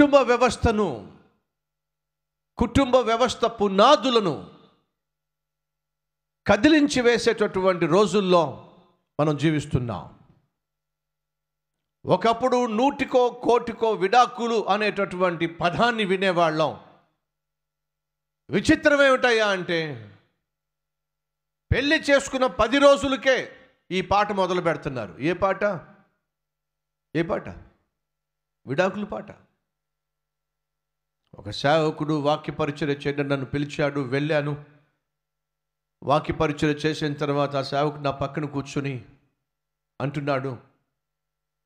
కుటుంబ వ్యవస్థను కుటుంబ వ్యవస్థ పునాదులను కదిలించి వేసేటటువంటి రోజుల్లో మనం జీవిస్తున్నాం. ఒకప్పుడు నూటికో కోటికో విడాకులు అనేటటువంటి పదాన్ని వినేవాళ్ళం. విచిత్రం ఏమిటయ్యా అంటే పెళ్ళి చేసుకున్న పది రోజులకే ఈ పాట మొదలు పెడుతున్నారు. ఏ పాట? ఏ పాట? విడాకులు పాట. ఒక సేవకుడు వాక్య పరిచయ చేయడం నన్ను పిలిచాడు వెళ్ళాను. వాక్యపరిచయ చేసిన తర్వాత ఆ సేవకుడు నా పక్కన కూర్చుని అంటున్నాడు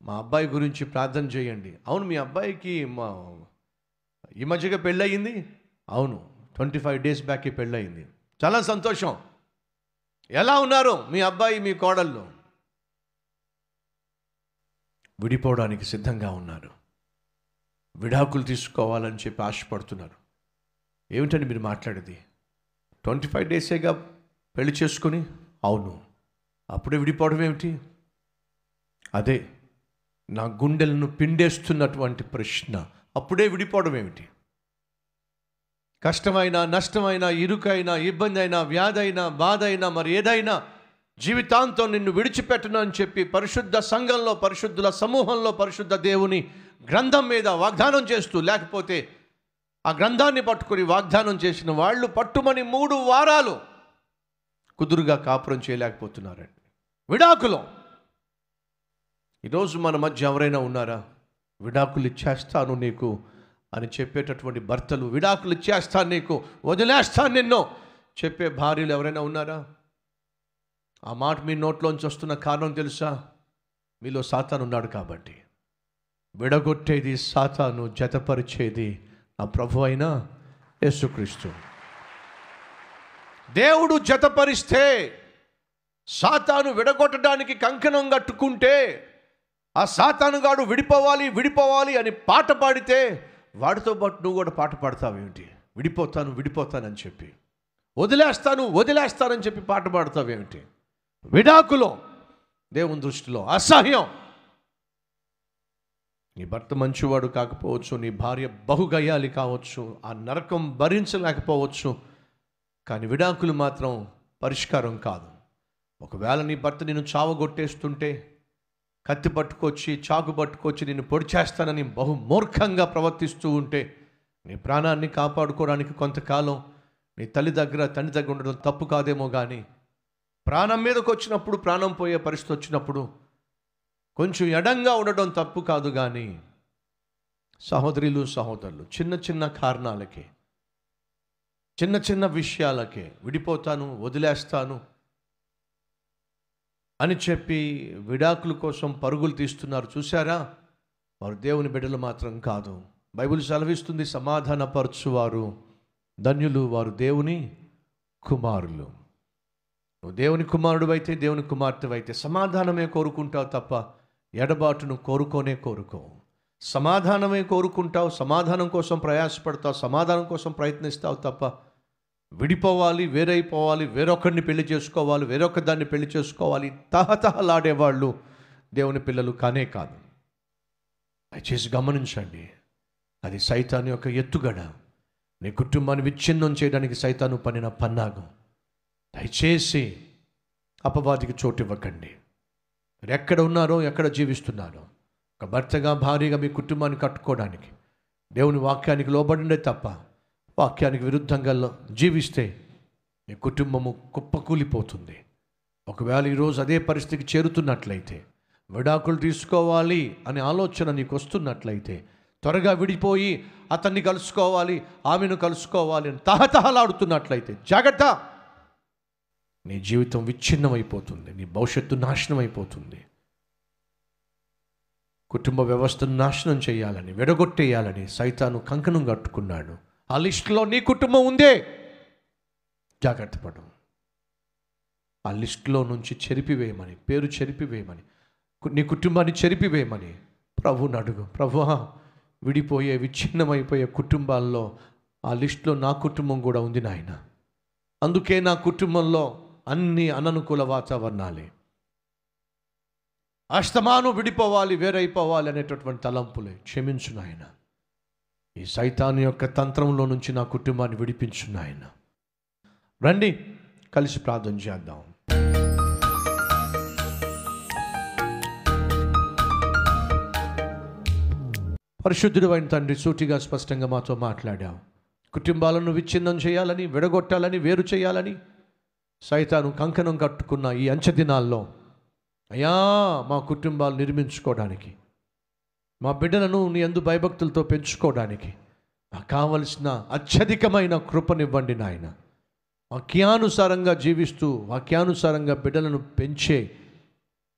మా అబ్బాయి గురించి ప్రార్థన చేయండి. అవును మీ అబ్బాయికి మా ఈ మధ్యగా పెళ్ళయింది? అవును ట్వంటీ ఫైవ్ డేస్ బ్యాక్ పెళ్ళయింది. చాలా సంతోషం. ఎలా ఉన్నారు మీ అబ్బాయి మీ కోడళ్ళు? విడిపోవడానికి సిద్ధంగా ఉన్నారు. విడాకులు తీసుకోవాలని చెప్పి ఆశపడుతున్నారు. ఏమిటండి మీరు మాట్లాడేది? ట్వంటీ ఫైవ్ డేసేగా పెళ్ళి చేసుకొని? అవును. అప్పుడే విడిపోవడం ఏమిటి? అదే నా గుండెలను పిండేస్తున్నటువంటి ప్రశ్న. అప్పుడే విడిపోవడం ఏమిటి? కష్టమైన నష్టమైన ఇరుకైనా ఇబ్బంది అయినా వ్యాధి అయినా బాధ అయినా మరి ఏదైనా జీవితాంతం నిన్ను విడిచిపెట్టను అని చెప్పి పరిశుద్ధ సంఘంలో పరిశుద్ధుల సమూహంలో పరిశుద్ధ దేవుని గ్రంథం మీద వాగ్దానం చేస్తూ లేకపోతే ఆ గ్రంథాన్ని పట్టుకొని వాగ్దానం చేసిన వాళ్ళు పట్టుమని మూడు వారాలు కుదురుగా కాపురం చేయలేకపోతున్నారండి. విడాకులం. ఈరోజు మన మధ్య ఎవరైనా ఉన్నారా? విడాకులు ఇచ్చేస్తాను నీకు అని చెప్పేటటువంటి భర్తలు విడాకులు ఇచ్చేస్తాను నీకు వదిలేస్తాను నిన్ను చెప్పే భార్యలు ఎవరైనా ఉన్నారా? ఆ మాట మీ నోట్లోంచి వస్తున్న కారణం తెలుసా? మీలో సాతాను ఉన్నాడు కాబట్టి. విడగొట్టేది సాతాను జతపరిచేది నా ప్రభు అయిన యేసుక్రీస్తు. దేవుడు జతపరిస్తే సాతాను విడగొట్టడానికి కంకణం కట్టుకుంటే ఆ సాతానుగాడు విడిపోవాలి విడిపోవాలి అని పాట పాడితే వాడితో పాటు నువ్వు కూడా పాట పాడతావేమిటి విడిపోతాను విడిపోతానని చెప్పి. వదిలేస్తాను వదిలేస్తానని చెప్పి పాట పాడతావేమిటి విడాకులో దేవుని దృష్టిలో అసహ్యం. నీ భర్త మంచివాడు కాకపోవచ్చు నీ భార్య బహుగయ్యాలి కావచ్చు ఆ నరకం భరించలేకపోవచ్చు కానీ విడాకులు మాత్రం పరిష్కారం కాదు. ఒకవేళ నీ భర్త నిన్ను చావగొట్టేస్తుంటే కత్తి పట్టుకొచ్చి చాకు పట్టుకొచ్చి నిన్ను పొడి చేస్తానని ప్రవర్తిస్తూ ఉంటే నీ ప్రాణాన్ని కాపాడుకోవడానికి కొంతకాలం నీ తల్లి దగ్గర తండ్రి దగ్గర ఉండడం తప్పు కాదేమో కానీ ప్రాణం మీదకి వచ్చినప్పుడు ప్రాణం పోయే పరిస్థితి వచ్చినప్పుడు కొంచెం ఎడంగా ఉండడం తప్పు కాదు కానీ సహోదరులు సహోదరులు చిన్న చిన్న కారణాలకే చిన్న చిన్న విషయాలకే విడిపోతాను వదిలేస్తాను అని చెప్పి విడాకుల కోసం పరుగులు తీస్తున్నారు. చూసారా వారు దేవుని బిడ్డలు మాత్రం కాదు. బైబిల్ సెలవిస్తుంది సమాధానపరచువారు ధన్యులు వారు దేవుని కుమారులు. నువ్వు దేవుని కుమారుడు అయితే దేవుని కుమార్తెవైతే అయితే సమాధానమే కోరుకుంటావు తప్ప ఎడబాటును కోరుకోనే కోరుకో. సమాధానమే కోరుకుంటావు సమాధానం కోసం ప్రయాసపడతావు సమాధానం కోసం ప్రయత్నిస్తావు తప్ప విడిపోవాలి వేరైపోవాలి వేరొకరిని పెళ్ళి చేసుకోవాలి వేరొక దాన్ని పెళ్ళి చేసుకోవాలి తహతహలాడేవాళ్ళు దేవుని పిల్లలు కానే కాదు. దయచేసి గమనించండి అది సైతాన్ యొక్క ఎత్తుగడ. నీ కుటుంబాన్ని విచ్ఛిన్నం చేయడానికి సైతాను పనిన పన్నాగం. దయచేసి అపవాదికి చోటు ఇవ్వకండి మీరు ఎక్కడ ఉన్నారో ఎక్కడ జీవిస్తున్నారో ఒక భర్తగా భార్యగా మీ కుటుంబాన్ని కట్టుకోవడానికి. దేవుని వాక్యానికి లోబడిండే తప్ప వాక్యానికి విరుద్ధంగా జీవిస్తే మీ కుటుంబము కుప్పకూలిపోతుంది. ఒకవేళ ఈరోజు అదే పరిస్థితికి చేరుతున్నట్లయితే విడాకులు తీసుకోవాలి అనే ఆలోచన నీకు వస్తున్నట్లయితే త్వరగా విడిపోయి అతన్ని కలుసుకోవాలి ఆమెను కలుసుకోవాలి అని తహతహలాడుతున్నట్లయితే జాగ్రత్త! నీ జీవితం విచ్ఛిన్నమైపోతుంది నీ భవిష్యత్తు నాశనం అయిపోతుంది కుటుంబ వ్యవస్థను నాశనం చేయాలని విడగొట్టేయాలని సైతాను కంకణం కట్టుకున్నాడు. ఆ లిస్టులో నీ కుటుంబం ఉందే. జాగ్రత్త పడు. ఆ లిస్టులో నుంచి చెరిపివేయమని పేరు చెరిపివేయమని నీ కుటుంబాన్ని చెరిపివేయమని ప్రభువుని అడుగు. ప్రభువా విడిపోయే విచ్ఛిన్నమైపోయే కుటుంబాల్లో ఆ లిస్టులో నా కుటుంబం కూడా ఉంది నాయన. అందుకే నా కుటుంబంలో అన్ని అననుకూల వాతావరణాలే. అష్టమాను విడిపోవాలి వేరైపోవాలి అనేటటువంటి తలంపులే. క్షమించు నాయన. ఈ సైతాను యొక్క తంత్రంలో నుంచి నా కుటుంబాన్ని విడిపించున్న రండి కలిసి ప్రార్థన చేద్దాం. పరిశుద్ధుడు అయిన తండ్రి సూటిగా స్పష్టంగా మాతో మాట్లాడావు. కుటుంబాలను విచ్ఛిన్నం చేయాలని విడగొట్టాలని వేరు చేయాలని సైతాను కంకణం కట్టుకున్న ఈ అంచె దినాల్లో అయ్యా మా కుటుంబాలు నిర్మించుకోవడానికి మా బిడ్డలను నీ అందు భయభక్తులతో పెంచుకోవడానికి మాకు కావలసిన అత్యధికమైన కృపనివ్వండి నాయన. వాక్యానుసారంగా జీవిస్తూ వాక్యానుసారంగా బిడ్డలను పెంచే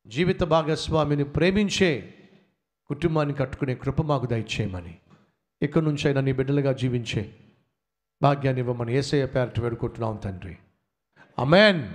జీవిత భాగస్వామిని ప్రేమించే కుటుంబాన్ని కట్టుకునే కృప మాకు దయచేయమని ఇక్కడి నుంచైనా నీ బిడ్డలుగా జీవించే భాగ్యాన్ని ఇవ్వమని ఏసయ్య పేరటి వేడుకుంటున్నాం తండ్రి. Amen.